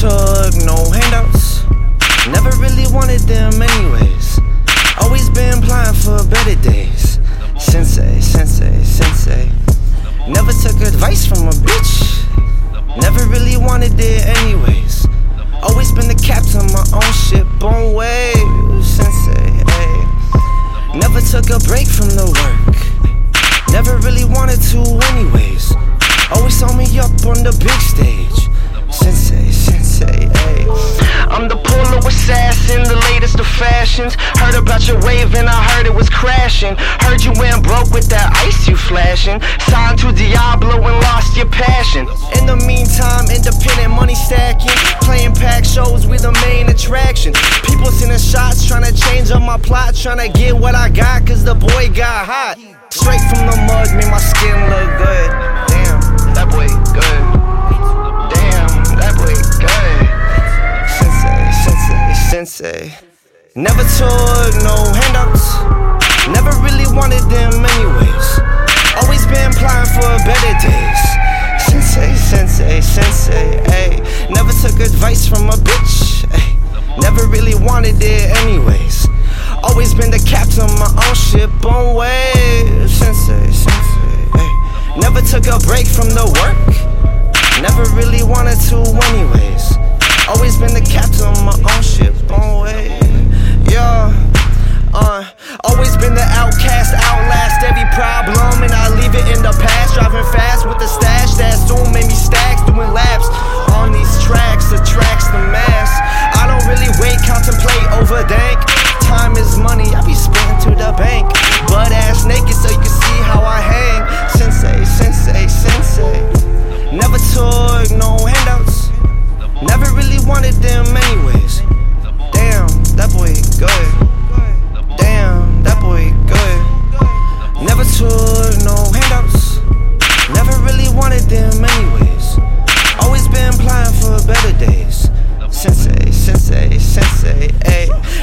Took no handouts. Never really wanted them, anyways. Always been plotting for better days. Sensei, sensei, sensei. Never took advice from a bitch. Never really wanted it, anyways. Always been the captain of my own ship, on waves. Sensei, hey. Never took a break from the work. Never really wanted to, anyways. Always saw me up on the big stage. Heard about your wave and I heard it was crashing. Heard you went broke with that ice you flashing. Signed to Diablo and lost your passion. In the meantime, independent money stacking. Playing pack shows with the main attraction. People sending shots, trying to change up my plot. Trying to get what I got, cause the boy got hot. Straight from the mug, made my skin look good. Damn, that boy good. Damn, that boy good. Sensei, sensei, sensei. Never took no handouts. Never really wanted them anyways. Always been applying for better days. Sensei, sensei, sensei, ayy. Never took advice from a bitch, ayy. Never really wanted it anyways. Always been the captain of my own ship on waves. Sensei, sensei, ayy. Never took a break from the work. Never really wanted to, anyways. Always been the captain of my own ship on wave.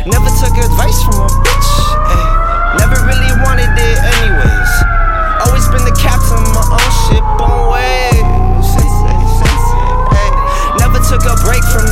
Never took advice from a bitch, ayy. Never really wanted it anyways. Always been the captain of my own ship on waves. Sensei. Never took a break from